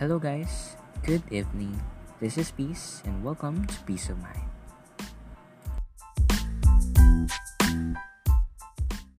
Hello, guys. Good evening. This is Peace, and welcome to Peace of Mind.